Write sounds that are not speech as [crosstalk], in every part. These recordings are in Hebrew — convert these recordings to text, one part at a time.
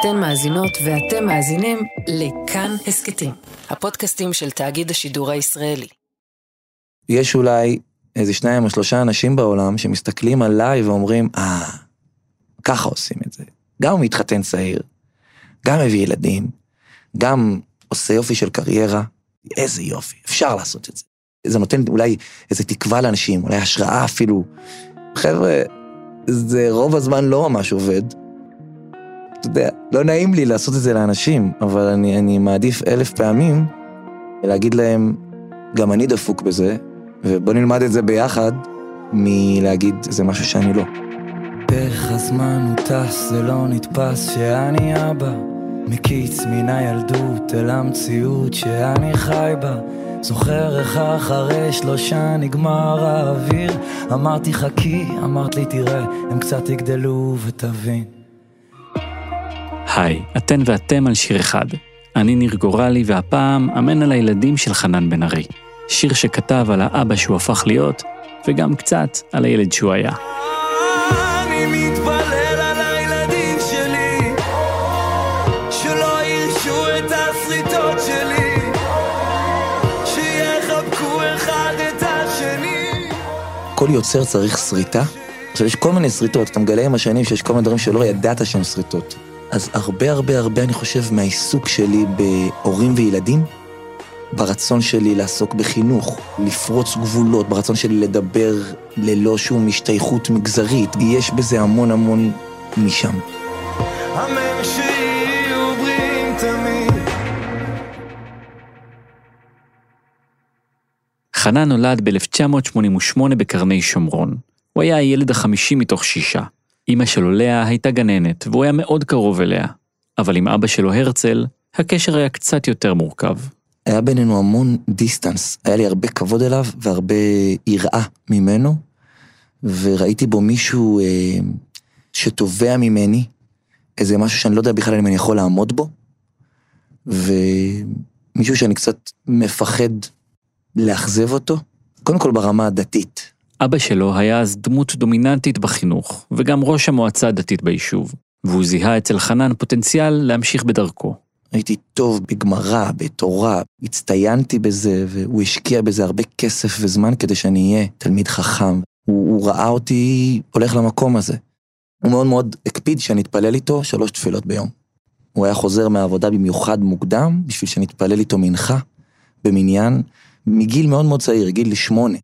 אתן מאזינות ואתם מאזינים לכאן הסכתים, הפודקאסטים של תאגיד השידור הישראלי. יש אולי איזה שניים או שלושה אנשים בעולם שמסתכלים עליי ואומרים, אה, ככה עושים את זה. גם הוא מתחתן צעיר, גם מביא ילדים, גם עושה יופי של קריירה, איזה יופי, אפשר לעשות את זה. זה נותן אולי איזה תקווה לאנשים, אולי השראה אפילו. חבר'ה, זה רוב הזמן לא ממש עובד. אתה יודע, לא נעים לי לעשות את זה לאנשים, אבל אני, אני מעדיף אלף פעמים להגיד להם, גם אני דפוק בזה, ובוא נלמד את זה ביחד, מלהגיד, זה משהו שאני לא. איך הזמן הוא טס, זה לא נתפס שאני אבא. מקיץ מן הילדות אל המציאות שאני חי בה. זוכר איך אחרי שלושה נגמר האוויר. אמרתי חכי, אמרת לי תראה, הם קצת יגדלו ותבין היי, אתן ואתם על שיר אחד. אני ניר גורלי, והפעם אמן על הילדים של חנן בן ארי. שיר שכתב על האבא שהוא הפך להיות, וגם קצת על הילד שהוא היה. כל יוצר צריך שריטה. עכשיו, יש כל מיני שריטות, אתה מגלה עם השנים שיש כל מיני דברים שלא ידעת שהם שריטות. אז הרבה הרבה הרבה, אני חושב, מהעיסוק שלי בהורים וילדים, ברצון שלי לעסוק בחינוך, לפרוץ גבולות, ברצון שלי לדבר ללא שום השתייכות מגזרית, יש בזה המון המון משם. אמן שיהיו בריאים תמיד חנן נולד ב-1988 בקרני שומרון. הוא היה הילד החמישי מתוך שישה. אמא שלו לאה הייתה גננת, והוא היה מאוד קרוב אליה. אבל עם אבא שלו הרצל, הקשר היה קצת יותר מורכב. היה בינינו המון דיסטנס, היה לי הרבה כבוד אליו והרבה יראה ממנו, וראיתי בו מישהו אה, שתובע ממני, איזה משהו שאני לא יודע בכלל אם אני יכול לעמוד בו, ומישהו שאני קצת מפחד לאכזב אותו, קודם כל ברמה הדתית. אבא שלו היה אז דמות דומיננטית בחינוך, וגם ראש המועצה הדתית ביישוב, והוא זיהה אצל חנן פוטנציאל להמשיך בדרכו. הייתי טוב בגמרא, בתורה, הצטיינתי בזה, והוא השקיע בזה הרבה כסף וזמן כדי שאני אהיה תלמיד חכם. הוא, הוא ראה אותי הולך למקום הזה. הוא מאוד מאוד הקפיד שאני אתפלל איתו שלוש תפילות ביום. הוא היה חוזר מהעבודה במיוחד מוקדם, בשביל שאני אתפלל איתו מנחה, במניין, מגיל מאוד מאוד צעיר, גיל שמונה.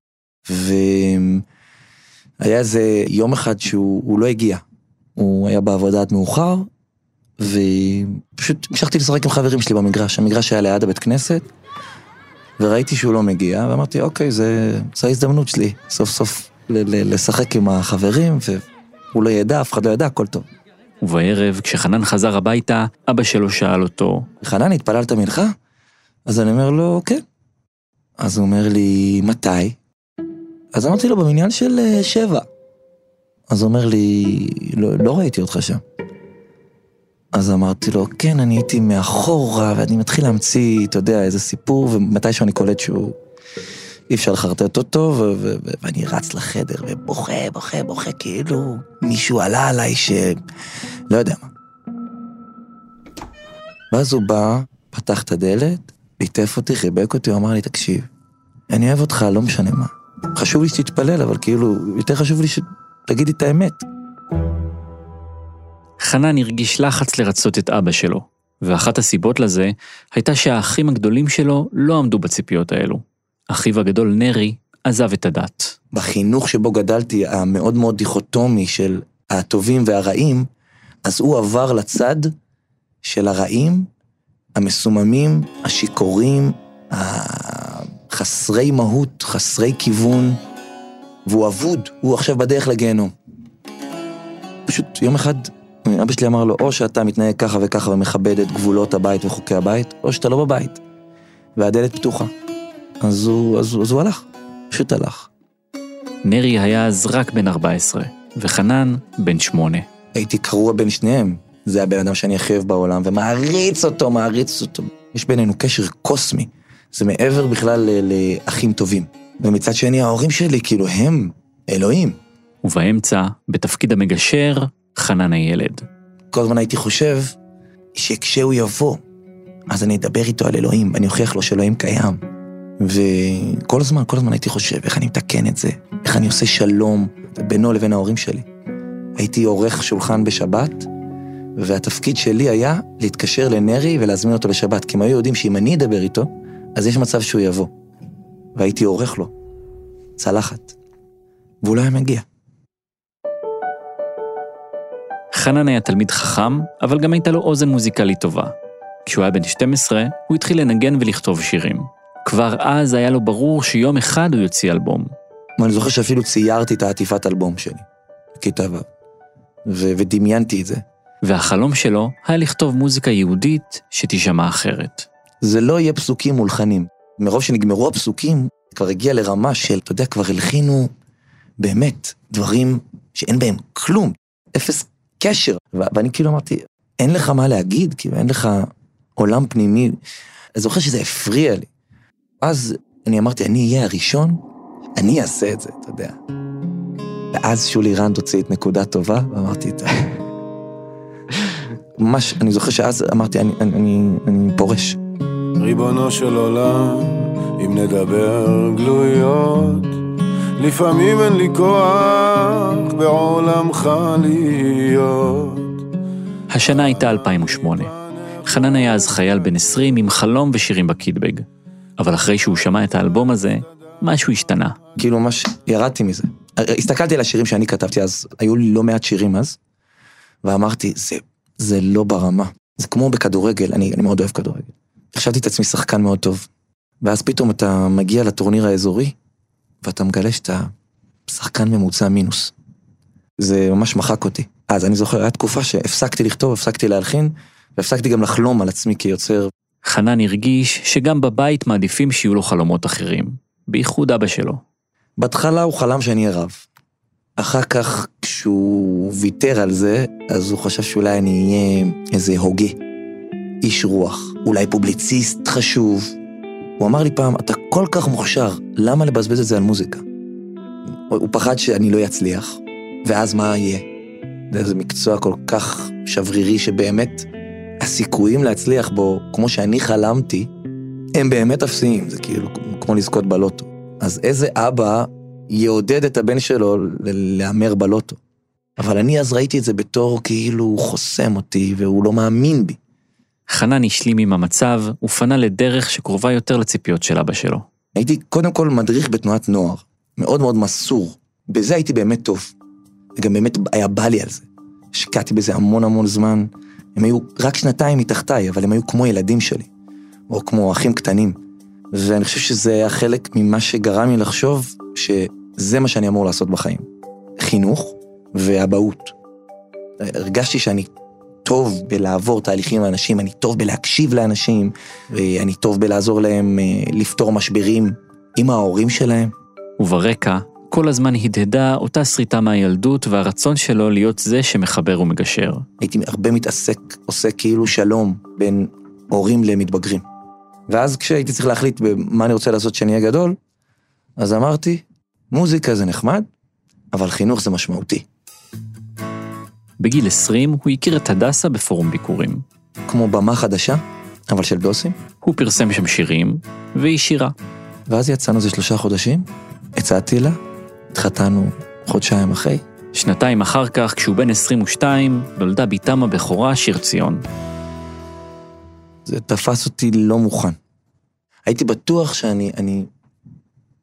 והיה איזה יום אחד שהוא הוא לא הגיע. הוא היה בעבודה עד מאוחר, ופשוט המשכתי לשחק עם חברים שלי במגרש, המגרש היה ליד הבית כנסת, וראיתי שהוא לא מגיע, ואמרתי, אוקיי, זה, זו ההזדמנות שלי, סוף סוף ל- ל- לשחק עם החברים, והוא לא ידע, אף אחד לא ידע, הכל טוב. ובערב, כשחנן חזר הביתה, אבא שלו שאל אותו, חנן, התפללת מנחה? אז אני אומר לו, כן. אז הוא אומר לי, מתי? אז אמרתי לו, במניין של אה, שבע. אז הוא אומר לי, לא, לא ראיתי אותך שם. אז אמרתי לו, כן, אני הייתי מאחורה, ואני מתחיל להמציא, אתה יודע, איזה סיפור, ומתישהו אני קולט שהוא... אי אפשר לחרטט אותו, ו- ו- ו- ואני רץ לחדר, ובוכה, בוכה, בוכה, כאילו מישהו עלה עליי ש... לא יודע מה. ואז הוא בא, פתח את הדלת, ליטף אותי, חיבק אותי, הוא אמר לי, תקשיב, אני אוהב אותך, לא משנה מה. חשוב לי שתתפלל, אבל כאילו, יותר חשוב לי שתגיד לי את האמת. חנן הרגיש לחץ לרצות את אבא שלו, ואחת הסיבות לזה הייתה שהאחים הגדולים שלו לא עמדו בציפיות האלו. אחיו הגדול נרי עזב את הדת. בחינוך שבו גדלתי, המאוד מאוד דיכוטומי של הטובים והרעים, אז הוא עבר לצד של הרעים, המסוממים, השיכורים, החסרי מהות, חסרי כיוון, והוא אבוד, הוא עכשיו בדרך לגיהנום. פשוט יום אחד, אבא שלי אמר לו, או שאתה מתנהג ככה וככה ומכבד את גבולות הבית וחוקי הבית, או שאתה לא בבית, והדלת פתוחה. אז הוא, אז, אז הוא הלך, פשוט הלך. נרי היה אז רק בן 14, וחנן בן 8. הייתי קרוע בין שניהם. זה הבן אדם שאני הכי אוהב בעולם, ומעריץ אותו, מעריץ אותו. יש בינינו קשר קוסמי. זה מעבר בכלל לאחים טובים. ומצד שני, ההורים שלי, כאילו, הם אלוהים. ובאמצע, בתפקיד המגשר, חנן הילד. כל הזמן הייתי חושב שכשהוא יבוא, אז אני אדבר איתו על אלוהים, ואני אוכיח לו שאלוהים קיים. וכל הזמן, כל הזמן הייתי חושב איך אני מתקן את זה, איך אני עושה שלום בינו לבין ההורים שלי. הייתי עורך שולחן בשבת, והתפקיד שלי היה להתקשר לנרי ולהזמין אותו לשבת, כי הם היו יודעים שאם אני אדבר איתו, אז יש מצב שהוא יבוא. והייתי עורך לו צלחת, והוא לא היה מגיע. חנן היה תלמיד חכם, אבל גם הייתה לו אוזן מוזיקלית טובה. כשהוא היה בן 12, הוא התחיל לנגן ולכתוב שירים. כבר אז היה לו ברור שיום אחד הוא יוציא אלבום. אני זוכר שאפילו ציירתי את העטיפת אלבום שלי, בכיתה ו', ו- ודמיינתי את זה. והחלום שלו היה לכתוב מוזיקה יהודית שתישמע אחרת. זה לא יהיה פסוקים מולחנים. מרוב שנגמרו הפסוקים, כבר הגיע לרמה של, אתה יודע, כבר הלחינו באמת דברים שאין בהם כלום, אפס קשר. ואני כאילו אמרתי, אין לך מה להגיד, כאילו אין לך עולם פנימי. אני זוכר שזה הפריע לי. אז אני אמרתי, אני אהיה הראשון, אני אעשה את זה, אתה יודע. ואז שולי רנד הוציא את נקודה טובה, ואמרתי, אתה... ממש, אני זוכר שאז אמרתי, אני, אני, אני, אני פורש. ריבונו של עולם, אם נדבר גלויות, לפעמים אין לי כוח בעולמך להיות. השנה הייתה 2008. חנן היה אז חייל בן 20 עם חלום ושירים בקידבג. אבל אחרי שהוא שמע את האלבום הזה, משהו השתנה. כאילו ממש ירדתי מזה. הסתכלתי על השירים שאני כתבתי אז, היו לי לא מעט שירים אז, ואמרתי, זה, זה לא ברמה. זה כמו בכדורגל, אני, אני מאוד אוהב כדורגל. חשבתי את עצמי שחקן מאוד טוב. ואז פתאום אתה מגיע לטורניר האזורי, ואתה מגלה שאתה שחקן ממוצע מינוס. זה ממש מחק אותי. אז אני זוכר, הייתה תקופה שהפסקתי לכתוב, הפסקתי להלחין, והפסקתי גם לחלום על עצמי כיוצר. חנן הרגיש שגם בבית מעדיפים שיהיו לו חלומות אחרים, בייחוד אבא שלו. בהתחלה הוא חלם שאני אהיה רב. אחר כך, כשהוא ויתר על זה, אז הוא חשב שאולי אני אהיה איזה הוגה, איש רוח, אולי פובליציסט חשוב. הוא אמר לי פעם, אתה כל כך מוכשר, למה לבזבז את זה על מוזיקה? הוא פחד שאני לא אצליח, ואז מה יהיה? זה מקצוע כל כך שברירי שבאמת הסיכויים להצליח בו, כמו שאני חלמתי, הם באמת אפסיים, זה כאילו כמו לזכות בלוטו. אז איזה אבא יעודד את הבן שלו להמר בלוטו? אבל אני אז ראיתי את זה בתור כאילו הוא חוסם אותי והוא לא מאמין בי. חנן השלים עם המצב ופנה לדרך שקרובה יותר לציפיות של אבא שלו. הייתי קודם כל מדריך בתנועת נוער, מאוד מאוד מסור. בזה הייתי באמת טוב. וגם באמת היה בא לי על זה. השקעתי בזה המון המון זמן. הם היו רק שנתיים מתחתיי, אבל הם היו כמו ילדים שלי. או כמו אחים קטנים. ואני חושב שזה היה חלק ממה שגרם לי לחשוב שזה מה שאני אמור לעשות בחיים. חינוך ואבהות. הרגשתי שאני טוב בלעבור תהליכים עם אנשים, אני טוב בלהקשיב לאנשים, ואני טוב בלעזור להם אה, לפתור משברים עם ההורים שלהם. וברקע, כל הזמן הדהדה אותה שריטה מהילדות והרצון שלו להיות זה שמחבר ומגשר. הייתי הרבה מתעסק, עושה כאילו שלום בין הורים למתבגרים. ואז כשהייתי צריך להחליט במה אני רוצה לעשות כשאני אהיה גדול, אז אמרתי, מוזיקה זה נחמד, אבל חינוך זה משמעותי. בגיל 20 הוא הכיר את הדסה בפורום ביקורים. כמו במה חדשה, אבל של דוסים. הוא פרסם שם שירים, והיא שירה. ואז יצאנו איזה שלושה חודשים, הצעתי לה, התחתנו חודשיים אחרי. שנתיים אחר כך, כשהוא בן 22, נולדה בתם הבכורה שיר ציון. זה תפס אותי לא מוכן. הייתי בטוח שאני אני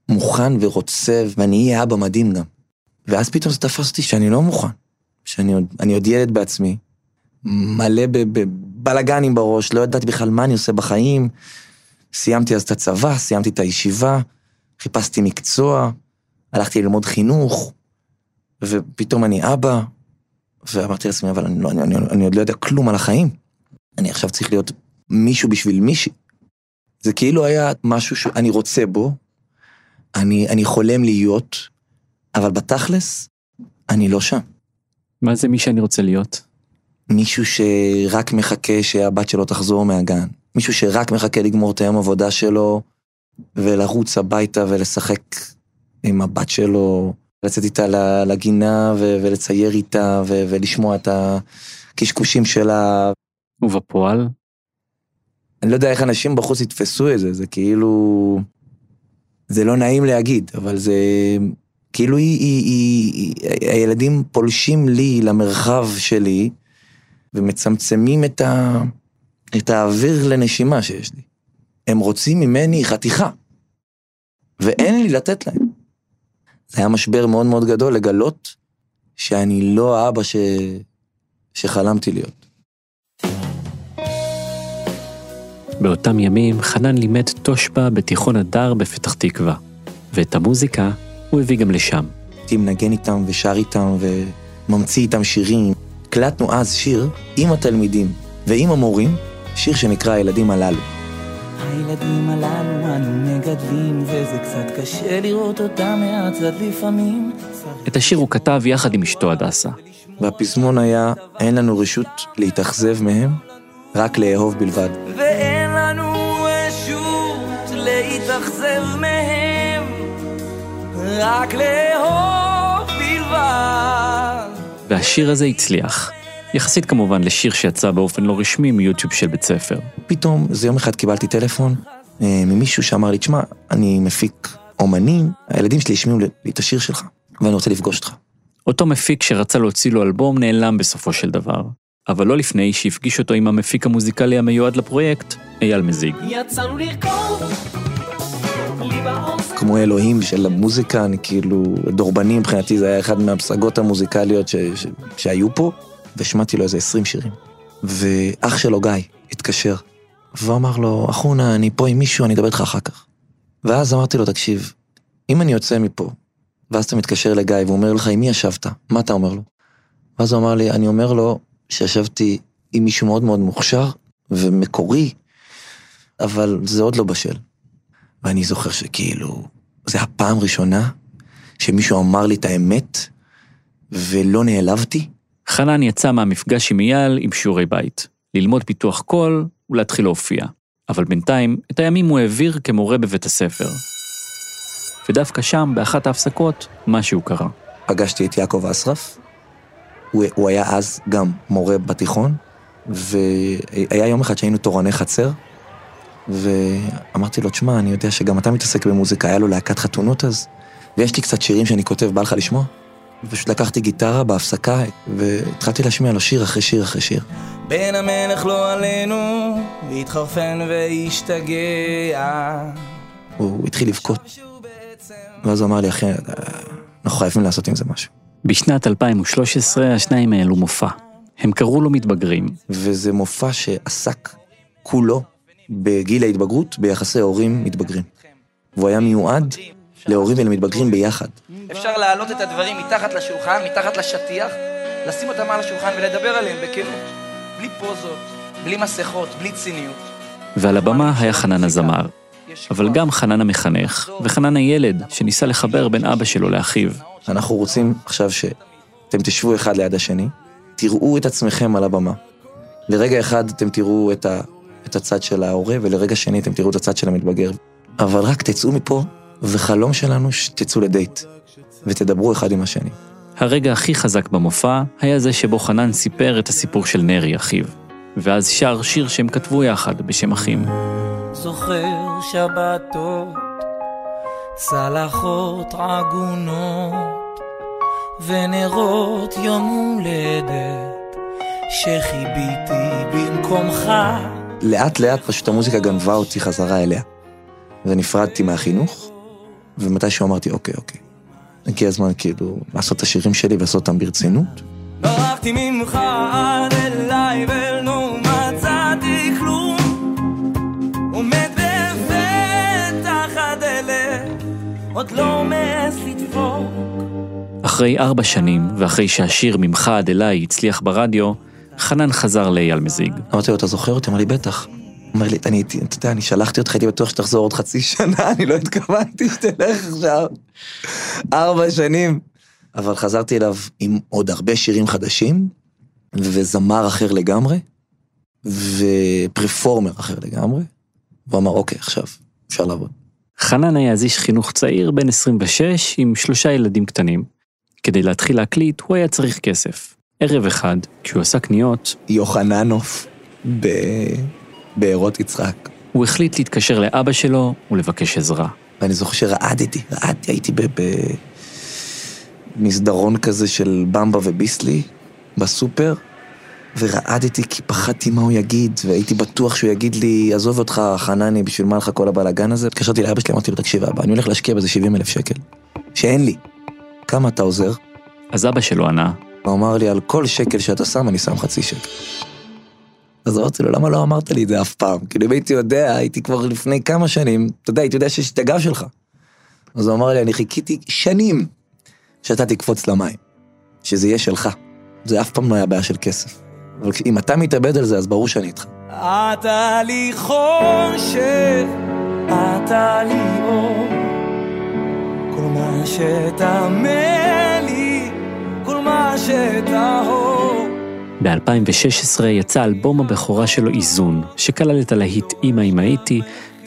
מוכן ורוצה, ואני אהיה אבא מדהים גם. ואז פתאום זה תפס אותי שאני לא מוכן. שאני עוד, עוד ילד בעצמי, מלא בבלאגנים בראש, לא ידעתי בכלל מה אני עושה בחיים. סיימתי אז את הצבא, סיימתי את הישיבה, חיפשתי מקצוע, הלכתי ללמוד חינוך, ופתאום אני אבא, ואמרתי לעצמי, אבל אני, לא, אני, אני, אני עוד לא יודע כלום על החיים. אני עכשיו צריך להיות מישהו בשביל מישהי. זה כאילו היה משהו שאני רוצה בו, אני, אני חולם להיות, אבל בתכלס, אני לא שם. מה זה מי שאני רוצה להיות? מישהו שרק מחכה שהבת שלו תחזור מהגן. מישהו שרק מחכה לגמור את היום עבודה שלו, ולרוץ הביתה ולשחק עם הבת שלו, לצאת איתה לגינה ולצייר איתה ולשמוע את הקשקושים שלה. ובפועל? אני לא יודע איך אנשים בחוץ יתפסו את זה, זה כאילו... זה לא נעים להגיד, אבל זה... כאילו היא, היא, היא, היא, הילדים פולשים לי למרחב שלי, ומצמצמים את, ה, את האוויר לנשימה שיש לי. הם רוצים ממני חתיכה, ואין לי לתת להם. זה היה משבר מאוד מאוד גדול לגלות שאני לא האבא ש... שחלמתי להיות. באותם ימים חנן לימד תושבע בתיכון הדר בפתח תקווה, ואת המוזיקה הוא הביא גם לשם. הייתי מנגן איתם ושר איתם וממציא איתם שירים. הקלטנו אז שיר עם התלמידים ועם המורים, שיר שנקרא הילדים הללו. הילדים הללו אנו מגדלים, וזה קצת קשה לראות אותם מהצד לפעמים. את השיר הוא כתב יחד עם אשתו הדסה. והפזמון היה, אין לנו רשות להתאכזב מהם, רק לאהוב בלבד. ואין לנו רשות להתאכזב מהם, רק לאהוב בלבד. והשיר הזה הצליח. יחסית כמובן לשיר שיצא באופן לא רשמי מיוטיוב של בית ספר. פתאום, איזה יום אחד קיבלתי טלפון אה, ממישהו שאמר לי, תשמע, אני מפיק אומנים, הילדים שלי השמיעו לי את השיר שלך, ואני רוצה לפגוש אותך. אותו מפיק שרצה להוציא לו אלבום נעלם בסופו של דבר, אבל לא לפני שהפגיש אותו עם המפיק המוזיקלי המיועד לפרויקט, אייל מזיג. יצאנו לרקוד, לי באוזן. כמו אלוהים של המוזיקה, אני כאילו, דורבני מבחינתי זה היה אחד מהפסגות המוזיקליות ש, ש, שהיו פה, והשמעתי לו איזה 20 שירים. ואח שלו גיא התקשר, ואמר לו, אחונה, אני פה עם מישהו, אני אדבר איתך אחר כך. ואז אמרתי לו, תקשיב, אם אני יוצא מפה, ואז אתה מתקשר לגיא והוא אומר לך, עם מי ישבת? מה אתה אומר לו? ואז הוא אמר לי, אני אומר לו שישבתי עם מישהו מאוד מאוד מוכשר ומקורי, אבל זה עוד לא בשל. ואני זוכר שכאילו, זה הפעם ראשונה שמישהו אמר לי את האמת, ולא נעלבתי. חנן יצא מהמפגש עם אייל עם שיעורי בית, ללמוד פיתוח קול ולהתחיל להופיע. אבל בינתיים, את הימים הוא העביר כמורה בבית הספר. ודווקא שם, באחת ההפסקות, משהו קרה. פגשתי את יעקב אסרף, הוא, הוא היה אז גם מורה בתיכון, והיה יום אחד שהיינו תורני חצר, ואמרתי לו, תשמע, אני יודע שגם אתה מתעסק במוזיקה, היה לו להקת חתונות אז, ויש לי קצת שירים שאני כותב, בא לך לשמוע? ופשוט לקחתי גיטרה בהפסקה, והתחלתי להשמיע לו שיר אחרי שיר אחרי שיר. בן המלך לא עלינו, והתחרפן והשתגע. הוא התחיל לבכות, ואז הוא אמר לי, אחי, אנחנו חייבים לעשות עם זה משהו. בשנת 2013 השניים העלו מופע. הם קראו לו מתבגרים, וזה מופע שעסק כולו בגיל ההתבגרות ביחסי הורים מתבגרים. והוא היה מיועד להורים ולמתבגרים ביחד. אפשר להעלות את הדברים מתחת לשולחן, מתחת לשטיח, לשים אותם על השולחן ולדבר עליהם בכנות. בלי פוזות, בלי מסכות, בלי ציניות. ועל הבמה היה חנן הזמר, אבל גם חנן המחנך, וחנן הילד שניסה לחבר בין אבא שלו לאחיו. אנחנו רוצים עכשיו שאתם תשבו אחד ליד השני, תראו את עצמכם על הבמה. לרגע אחד אתם תראו את, ה, את הצד של ההורה, ולרגע שני אתם תראו את הצד של המתבגר. אבל רק תצאו מפה, וחלום שלנו שתצאו לדייט, ותדברו אחד עם השני. הרגע הכי חזק במופע היה זה שבו חנן סיפר את הסיפור של נרי, אחיו. ואז שר שיר שהם כתבו יחד בשם אחים. זוכר שבתות, צלחות עגונות, ונרות יום הולדת, שחיביתי במקומך. לאט לאט פשוט המוזיקה גנבה אותי חזרה אליה. ונפרדתי מהחינוך, ומתישהו אמרתי, אוקיי, אוקיי. הגיע הזמן כאילו לעשות את השירים שלי ולעשות אותם ברצינות. ברחתי ממך עד אליי ולא מצאתי כלום עומד בפתח הדלת עוד לא מעז לדפוק אחרי ארבע שנים, ואחרי שהשיר ממך עד אליי הצליח ברדיו, חנן חזר לאייל מזיג. אמרתי לו, אתה זוכר אותי? אמר לי, בטח. אומר לי, אני, הייתי- אתה יודע, אני שלחתי אותך, הייתי בטוח שתחזור עוד חצי שנה, אני לא התכוונתי שתלך עכשיו. ארבע שנים. אבל חזרתי אליו עם עוד הרבה שירים חדשים, וזמר אחר לגמרי, ופרפורמר אחר לגמרי. והוא אמר, אוקיי, עכשיו, אפשר לעבוד. חנן היה אז איש חינוך צעיר, בן 26, עם שלושה ילדים קטנים. כדי להתחיל להקליט, הוא היה צריך כסף. ערב אחד, כשהוא עשה קניות, יוחננוף, בבארות יצחק. הוא החליט להתקשר לאבא שלו ולבקש עזרה. ואני זוכר שרעדתי, רעדתי, הייתי במסדרון כזה של במבה וביסלי בסופר, ורעדתי כי פחדתי מה הוא יגיד, והייתי בטוח שהוא יגיד לי, עזוב אותך, חנני, בשביל מה לך כל הבלאגן הזה? התקשרתי לאבא שלי, אמרתי לו, תקשיב אבא, אני הולך להשקיע בזה 70 אלף שקל, שאין לי. כמה אתה עוזר? אז אבא שלו ענה, הוא אמר לי, על כל שקל שאתה שם, אני שם חצי שקל. אז אמרתי לו, למה לא אמרת לי את זה אף פעם? כאילו, אם הייתי יודע, הייתי כבר לפני כמה שנים, אתה יודע, הייתי יודע שיש את הגב שלך. אז הוא אמר לי, אני חיכיתי שנים שאתה תקפוץ למים, שזה יהיה שלך. זה אף פעם לא היה בעיה של כסף. אבל אם אתה מתאבד על זה, אז ברור שאני איתך. אתה לי חושך, אתה לי אור, כל מה שתמה לי, כל מה שטהור. ב-2016 יצא אלבום הבכורה שלו איזון, שכלל את הלהיט "אמא אם הייתי",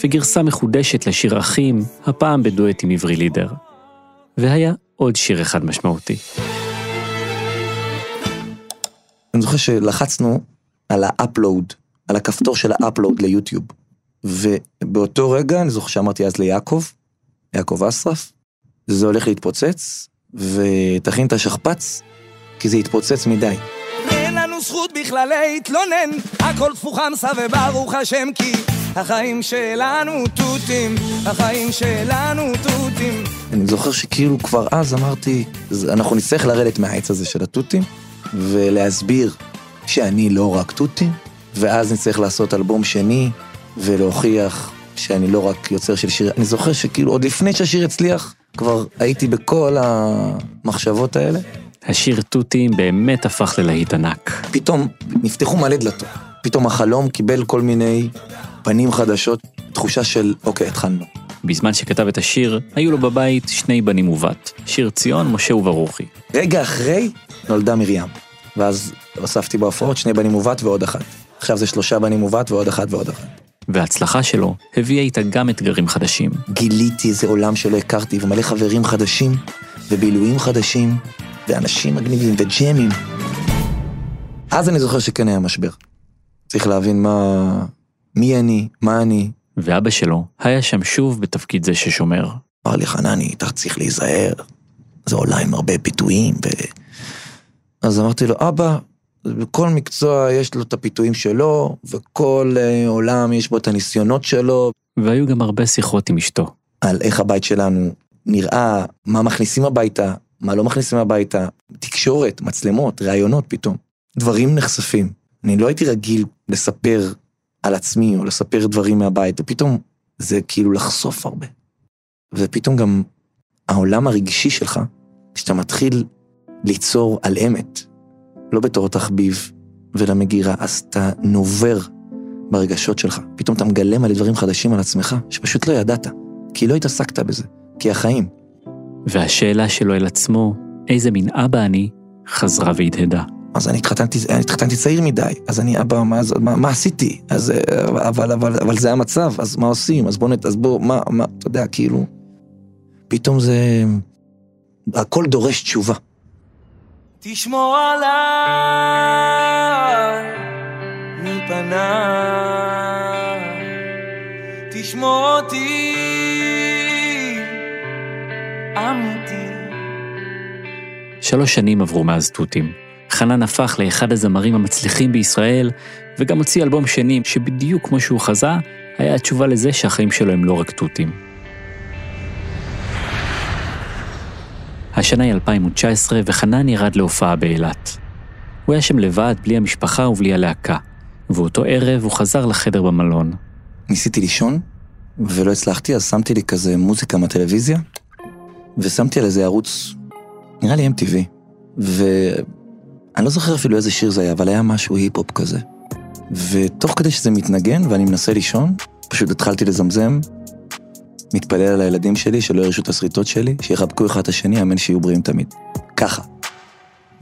וגרסה מחודשת לשיר אחים, הפעם בדואט עם עברי לידר. והיה עוד שיר אחד משמעותי. אני זוכר שלחצנו על ה upload, על הכפתור של ה upload ליוטיוב. ובאותו רגע, אני זוכר שאמרתי אז ליעקב, יעקב אסרף, זה הולך להתפוצץ, ותכין את השכפ"ץ, כי זה יתפוצץ מדי. אין לנו זכות בכלל להתלונן, הכל תפוחמסה וברוך השם כי החיים שלנו תותים, החיים שלנו תותים. אני זוכר שכאילו כבר אז אמרתי, "אז אנחנו נצטרך לרדת מהעץ הזה של התותים, ולהסביר שאני לא רק תותים, ואז נצטרך לעשות אלבום שני, ולהוכיח שאני לא רק יוצר של שיר. אני זוכר שכאילו עוד לפני שהשיר הצליח, כבר הייתי בכל המחשבות האלה. השיר תותים באמת הפך ללהיט ענק. פתאום נפתחו מלא דלתות. פתאום החלום קיבל כל מיני פנים חדשות, תחושה של אוקיי, התחלנו. בזמן שכתב את השיר, היו לו בבית שני בנים ובת, שיר ציון, משה וברוכי. רגע אחרי נולדה מרים, ואז הוספתי בהופעות שני בנים ובת ועוד אחת. עכשיו זה שלושה בנים ובת ועוד אחת ועוד אחת. וההצלחה שלו הביאה איתה גם אתגרים חדשים. גיליתי איזה עולם שלא הכרתי, ומלא חברים חדשים, ובילויים חדשים, ואנשים מגניבים, וג'מים. אז אני זוכר שכן היה משבר. צריך להבין מה... מי אני, מה אני. ואבא שלו היה שם שוב בתפקיד זה ששומר. אמר לי, חנני, אתה צריך להיזהר, זה עולה עם הרבה פיתויים, ו... אז אמרתי לו, אבא, בכל מקצוע יש לו את הפיתויים שלו, וכל אה, עולם יש בו את הניסיונות שלו, והיו גם הרבה שיחות עם אשתו. על איך הבית שלנו נראה, מה מכניסים הביתה, מה לא מכניסים הביתה, תקשורת, מצלמות, ראיונות פתאום. דברים נחשפים. אני לא הייתי רגיל לספר על עצמי או לספר דברים מהבית, ופתאום זה כאילו לחשוף הרבה. ופתאום גם העולם הרגשי שלך, כשאתה מתחיל ליצור על אמת, לא בתור תחביב ולמגירה, אז אתה נובר ברגשות שלך. פתאום אתה מגלה מלא דברים חדשים על עצמך, שפשוט לא ידעת, כי לא התעסקת בזה, כי החיים. והשאלה שלו אל עצמו, איזה מין אבא אני, חזרה והדהדה. אז אני התחתנתי, אני התחתנתי צעיר מדי, אז אני אבא, מה, מה, מה עשיתי? אז, אה, אבל, אבל, אבל זה המצב, אז מה עושים? אז בוא נת... אז בוא, מה, מה, אתה יודע, כאילו... פתאום זה... הכל דורש תשובה. תשמור עליי מפניי, תשמור אותי אמיתי. שלוש שנים עברו מאז תותים. חנן הפך לאחד הזמרים המצליחים בישראל, וגם הוציא אלבום שני שבדיוק כמו שהוא חזה, היה התשובה לזה שהחיים שלו הם לא רק תותים. השנה היא 2019 וחנן ירד להופעה באילת. הוא היה שם לבד, בלי המשפחה ובלי הלהקה, ואותו ערב הוא חזר לחדר במלון. ניסיתי לישון, ולא הצלחתי, אז שמתי לי כזה מוזיקה מהטלוויזיה, ושמתי על איזה ערוץ, נראה לי MTV, ואני לא זוכר אפילו איזה שיר זה היה, אבל היה משהו היפ-הופ כזה. ותוך כדי שזה מתנגן ואני מנסה לישון, פשוט התחלתי לזמזם, מתפלל על הילדים שלי, שלא ירשו את השריטות שלי, שיחבקו אחד את השני, אמן שיהיו בריאים תמיד. ככה.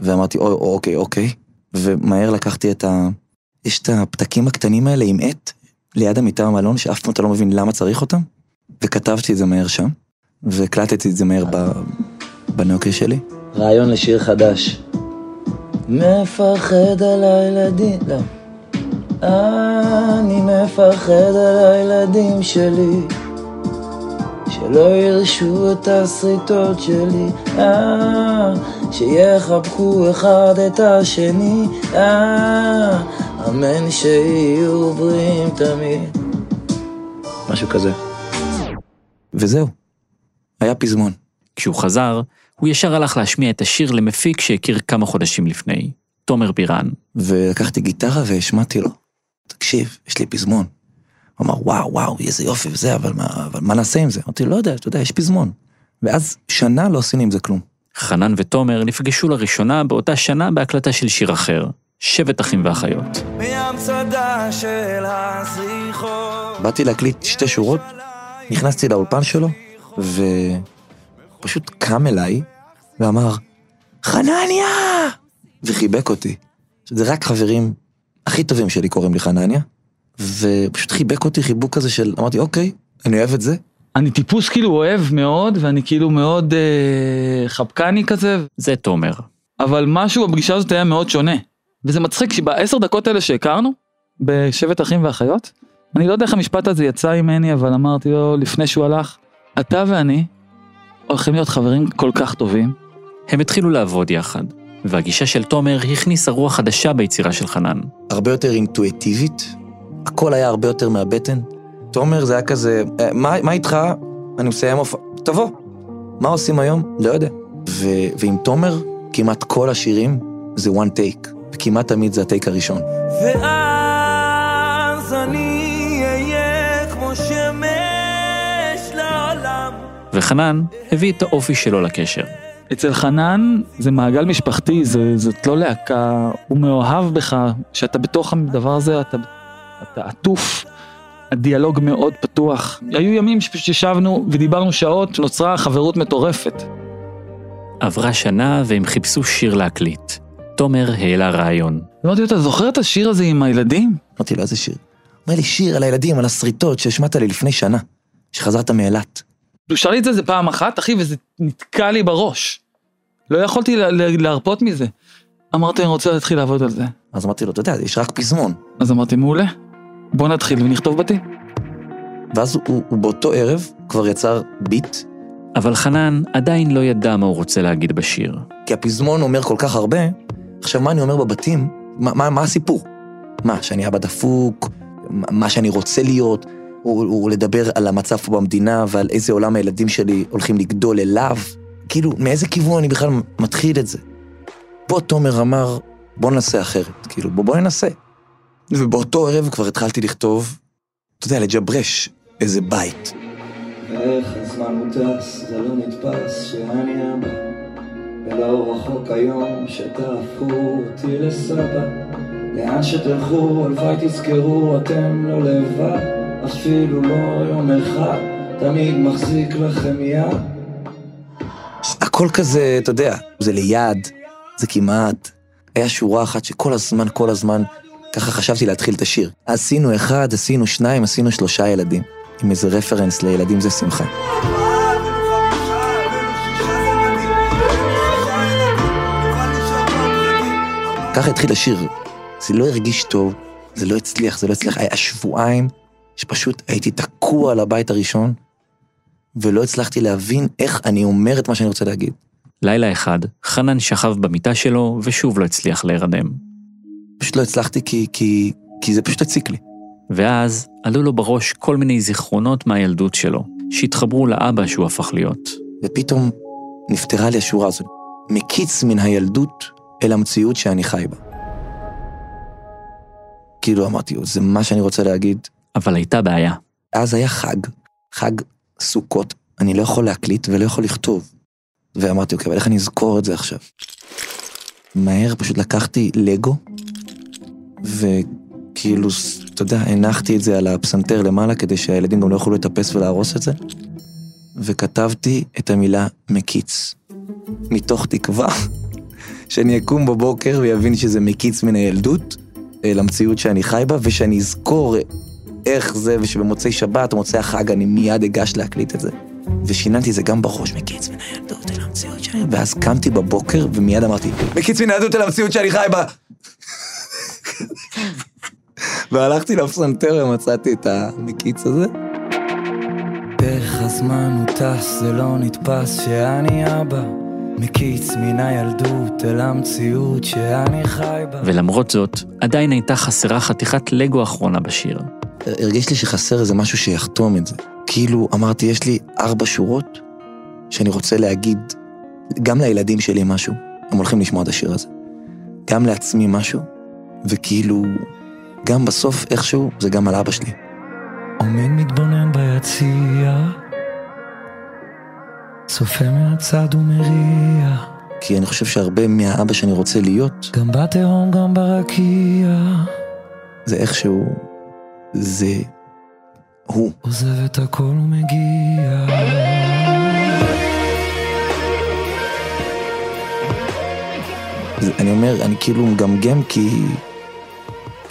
ואמרתי, "או- או- אוקיי, אוקיי, ומהר לקחתי את ה... יש את הפתקים הקטנים האלה עם עט, ליד המיטה במלון, שאף פעם אתה לא מבין למה צריך אותם, וכתבתי את זה מהר שם, והקלטתי את זה מהר ב... בנוקיה שלי. רעיון לשיר חדש. מפחד על הילדים, לא. אני מפחד על הילדים שלי, שלא ירשו את השריטות שלי, אה, שיחבקו אחד את השני, אה, אמן שיהיו בריאים תמיד. משהו כזה. וזהו, היה פזמון. כשהוא חזר, הוא ישר הלך להשמיע את השיר למפיק שהכיר כמה חודשים לפני, תומר בירן. ולקחתי גיטרה והשמעתי לו, תקשיב, יש לי פזמון. הוא אמר, וואו, וואו, איזה יופי וזה, אבל מה, אבל מה נעשה עם זה? אמרתי, לא יודע, אתה יודע, יש פזמון. ואז שנה לא עשינו עם זה כלום. חנן ותומר נפגשו לראשונה באותה שנה בהקלטה של שיר אחר, שבט אחים ואחיות. מהמצדה של הזריחות. באתי להקליט שתי שורות, נכנסתי לאולפן שלו, ופשוט קם אליי ואמר, חנניה! וחיבק אותי. זה רק חברים הכי טובים שלי קוראים לי חנניה, ופשוט חיבק אותי חיבוק כזה של, אמרתי, אוקיי, אני אוהב את זה. אני טיפוס כאילו אוהב מאוד, ואני כאילו מאוד אה, חבקני כזה, זה תומר. אבל משהו בפגישה הזאת היה מאוד שונה. וזה מצחיק שבעשר דקות האלה שהכרנו, בשבט אחים ואחיות, אני לא יודע איך המשפט הזה יצא ממני, אבל אמרתי לו לפני שהוא הלך, אתה ואני הולכים להיות חברים כל כך טובים. הם התחילו לעבוד יחד, והגישה של תומר הכניסה רוח חדשה ביצירה של חנן. הרבה יותר אינטואיטיבית, הכל היה הרבה יותר מהבטן. תומר זה היה כזה, "אה, מה, מה איתך? אני מסיים הופעה, תבוא. מה עושים היום? לא יודע. ו, ועם תומר, כמעט כל השירים זה one take, וכמעט תמיד זה הטייק הראשון. ואז אני אהיה כמו שמש לעולם. וחנן הביא את האופי שלו לקשר. אצל חנן זה מעגל משפחתי, זה, זאת לא להקה, הוא מאוהב בך, שאתה בתוך הדבר הזה, אתה, אתה עטוף, הדיאלוג מאוד פתוח. היו ימים שפשוט ישבנו ודיברנו שעות, נוצרה חברות מטורפת. עברה שנה והם חיפשו שיר להקליט. תומר העלה רעיון. אמרתי לו, אתה זוכר את השיר הזה עם הילדים? אמרתי לו, איזה שיר? הוא אומר לי, שיר על הילדים, על השריטות שהשמעת לי לפני שנה, שחזרת מאילת. הוא שר לי את זה איזה פעם אחת, אחי, וזה נתקע לי בראש. לא יכולתי לה- לה- להרפות מזה. אמרתי, אני רוצה להתחיל לעבוד על זה. אז אמרתי לו, אתה יודע, יש רק פזמון. אז אמרתי, מעולה, בוא נתחיל ונכתוב בתים. ואז הוא, הוא, באותו ערב כבר יצר ביט, אבל חנן עדיין לא ידע מה הוא רוצה להגיד בשיר. כי הפזמון אומר כל כך הרבה, עכשיו מה אני אומר בבתים? מה, מה, מה הסיפור? מה, שאני אבא דפוק? מה מה שאני רוצה להיות? הוא, הוא לדבר על המצב פה במדינה ועל איזה עולם הילדים שלי הולכים לגדול אליו? כאילו, מאיזה כיוון אני בכלל מתחיל את זה? פה תומר אמר, בוא ננסה אחרת, כאילו, בוא, בוא ננסה. ובאותו ערב כבר התחלתי לכתוב, אתה יודע, לג'ברש איזה בית. איך הזמן הוא טס, זה לא נתפס שאני אבא ולא רחוק היום שתהפכו אותי לסבא לאן שתלכו, הלוואי תזכרו, אתם לא לבד אפילו לא יום אחד, תמיד מחזיק לכם יד הכל כזה, אתה יודע, זה ליד, זה כמעט. היה שורה אחת שכל הזמן, כל הזמן, ככה חשבתי להתחיל את השיר. עשינו אחד, עשינו שניים, עשינו שלושה ילדים. עם איזה רפרנס לילדים זה שמחה. ככה התחיל השיר. זה לא הרגיש טוב, זה לא הצליח, זה לא הצליח. היה שבועיים שפשוט הייתי תקוע על הבית הראשון, ולא הצלחתי להבין איך אני אומר את מה שאני רוצה להגיד. לילה אחד, חנן שכב במיטה שלו ושוב לא הצליח להירדם. פשוט לא הצלחתי כי, כי, כי זה פשוט הציק לי. ואז עלו לו בראש כל מיני זיכרונות מהילדות שלו, שהתחברו לאבא שהוא הפך להיות. ופתאום נפתרה לי השורה הזאת. מקיץ מן הילדות אל המציאות שאני חי בה. כאילו אמרתי, זה מה שאני רוצה להגיד. אבל הייתה בעיה. אז היה חג, חג סוכות, אני לא יכול להקליט ולא יכול לכתוב. ואמרתי, אוקיי, אבל איך אני אזכור את זה עכשיו? מהר פשוט לקחתי לגו, וכאילו, אתה יודע, הנחתי את זה על הפסנתר למעלה כדי שהילדים גם לא יוכלו לטפס ולהרוס את זה, וכתבתי את המילה מקיץ, מתוך תקווה [laughs] שאני אקום בבוקר ויבין שזה מקיץ מן הילדות אל המציאות שאני חי בה, ושאני אזכור איך זה, ושבמוצאי שבת מוצאי החג אני מיד אגש להקליט את זה. ושיננתי את זה גם בראש, מקיץ מן הילדות אל המציאות שאני... ואז קמתי בבוקר ומיד אמרתי, מקיץ מן הילדות אל המציאות שאני חי בה. והלכתי לפסנתר ומצאתי את המקיץ הזה. איך הזמן הוא טס, זה לא נתפס שאני אבא. מקיץ מן הילדות אל המציאות שאני חי בה. ולמרות זאת, עדיין הייתה חסרה חתיכת לגו אחרונה בשיר. הרגיש לי שחסר איזה משהו שיחתום את זה. כאילו, אמרתי, יש לי ארבע שורות שאני רוצה להגיד גם לילדים שלי משהו, הם הולכים לשמוע את השיר הזה. גם לעצמי משהו, וכאילו, גם בסוף איכשהו זה גם על אבא שלי. עומד מתבונן ביציע, צופה מהצד ומריע, כי אני חושב שהרבה מהאבא שאני רוצה להיות, גם בתהום גם ברקיע, זה איכשהו, זה הוא. עוזב את הכל ומגיע. אני אומר, אני כאילו מגמגם כי...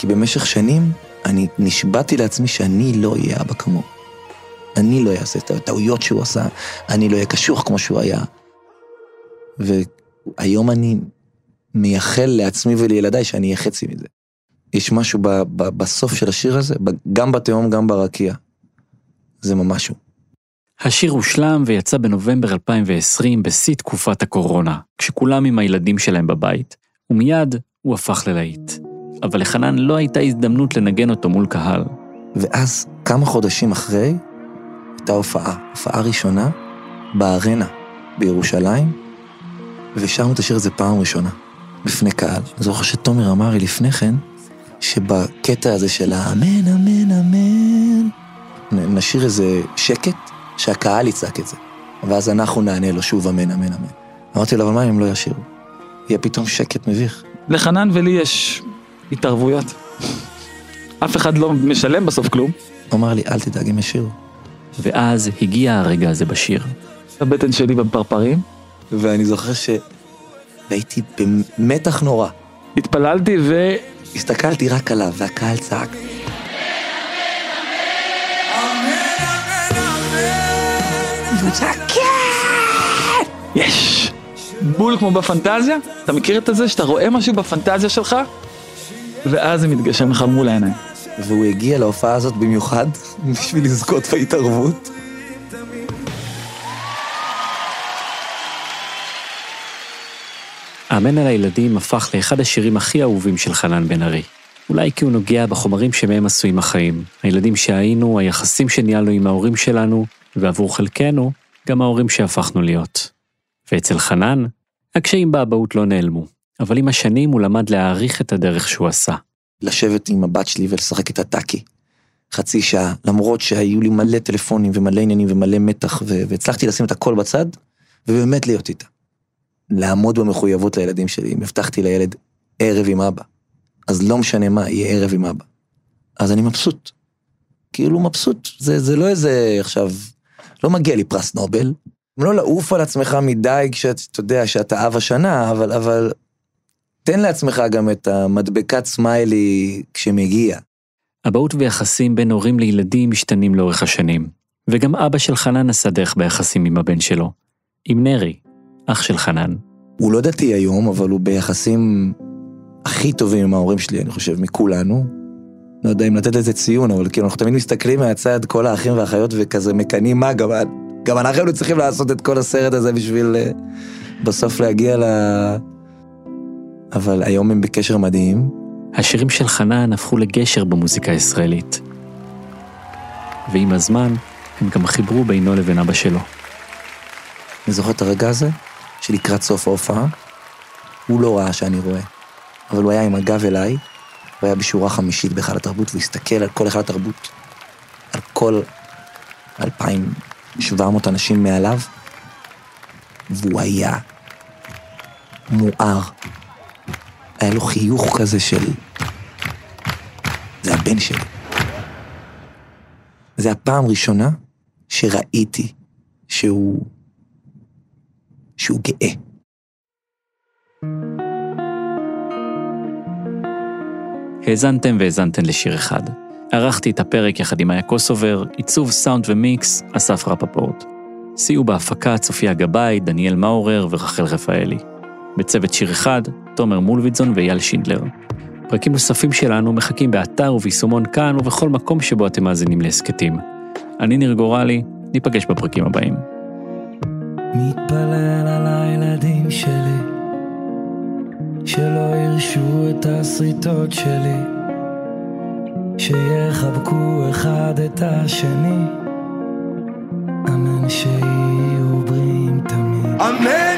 כי במשך שנים אני נשבעתי לעצמי שאני לא אהיה אבא כמוהו. אני לא אעשה את הטעויות שהוא עשה, אני לא אהיה קשוח כמו שהוא היה. והיום אני מייחל לעצמי ולילדיי שאני אהיה חצי מזה. יש משהו ב, ב, בסוף של השיר הזה, גם בתהום, גם ברקיע. זה ממש הוא. השיר הושלם ויצא בנובמבר 2020 בשיא תקופת הקורונה, כשכולם עם הילדים שלהם בבית, ומיד הוא הפך ללהיט. אבל לחנן לא הייתה הזדמנות לנגן אותו מול קהל. ואז, כמה חודשים אחרי, הייתה הופעה, הופעה ראשונה, בארנה בירושלים, ושרנו את השיר הזה פעם ראשונה, בפני קהל. אני זוכר שתומר אמר לי לפני כן, שבקטע הזה של האמן, אמן, אמן, נשאיר איזה שקט, שהקהל יצעק את זה. ואז אנחנו נענה לו שוב אמן, אמן, אמן. אמרתי לו, אבל מה אם הם לא ישירו? יהיה פתאום שקט מביך. לחנן ולי יש התערבויות. אף אחד לא משלם בסוף כלום. הוא אמר לי, אל תדאג, הם ישירו. ואז הגיע הרגע הזה בשיר. הבטן שלי בפרפרים. ואני זוכר ש... והייתי במתח נורא. התפללתי ו... הסתכלתי רק עליו, והקהל צעק. והוא צעק, כן! יש! בול כמו בפנטזיה. אתה מכיר את זה שאתה רואה משהו בפנטזיה שלך, ואז זה מתגשם לך מול העיניים. והוא הגיע להופעה הזאת במיוחד [laughs] בשביל לזכות בהתערבות. האמן על הילדים הפך לאחד השירים הכי אהובים של חנן בן ארי. אולי כי הוא נוגע בחומרים שמהם עשויים החיים. הילדים שהיינו, היחסים שניהלנו עם ההורים שלנו, ועבור חלקנו, גם ההורים שהפכנו להיות. ואצל חנן, הקשיים באבהות לא נעלמו, אבל עם השנים הוא למד להעריך את הדרך שהוא עשה. לשבת עם הבת שלי ולשחק איתה טאקי. חצי שעה, למרות שהיו לי מלא טלפונים ומלא עניינים ומלא מתח, ו- והצלחתי לשים את הכל בצד, ובאמת להיות איתה. לעמוד במחויבות לילדים שלי, אם הבטחתי לילד ערב עם אבא, אז לא משנה מה, יהיה ערב עם אבא. אז אני מבסוט. כאילו מבסוט, זה, זה לא איזה עכשיו, לא מגיע לי פרס נובל. לא לעוף על עצמך מדי כשאתה יודע שאתה אב השנה, אבל, אבל תן לעצמך גם את המדבקת סמיילי כשמגיע. אבהות ויחסים בין הורים לילדים משתנים לאורך השנים, וגם אבא של חנן עשה דרך ביחסים עם הבן שלו, עם נרי, אח של חנן. הוא לא דתי היום, אבל הוא ביחסים הכי טובים עם ההורים שלי, אני חושב, מכולנו. לא יודע אם לתת לזה ציון, אבל כאילו אנחנו תמיד מסתכלים מהצד, כל האחים והאחיות, וכזה מקנאים מה, גם, גם אנחנו צריכים לעשות את כל הסרט הזה בשביל uh, בסוף להגיע ל... אבל היום הם בקשר מדהים. השירים של חנן הפכו לגשר במוזיקה הישראלית. ועם הזמן, הם גם חיברו בינו לבין אבא שלו. אני זוכר את הרגע הזה, שלקראת סוף ההופעה, הוא לא ראה שאני רואה, אבל הוא היה עם הגב אליי, הוא היה בשורה חמישית בהיכל התרבות, והוא הסתכל על כל היכל התרבות, על כל 2,700 אנשים מעליו, והוא היה מואר. היה לו חיוך כזה של... זה הבן שלי. זה הפעם ראשונה שראיתי שהוא... שהוא גאה. האזנתם והאזנתן לשיר אחד. ערכתי את הפרק יחד עם מאיה קוסובר, עיצוב סאונד ומיקס, אסף רפפורט. סייעו בהפקה צופיה גבאי, דניאל מאורר ורחל רפאלי. בצוות שיר אחד, תומר מולביטזון ואייל שינדלר. פרקים נוספים שלנו מחכים באתר וביישומון כאן ובכל מקום שבו אתם מאזינים להסכתים. אני ניר גורלי, ניפגש בפרקים הבאים. מתפלל על הילדים שלי, שלא ירשו את השריטות שלי, שיחבקו אחד את השני, אמן שיהיו בריאים תמיד. אמן,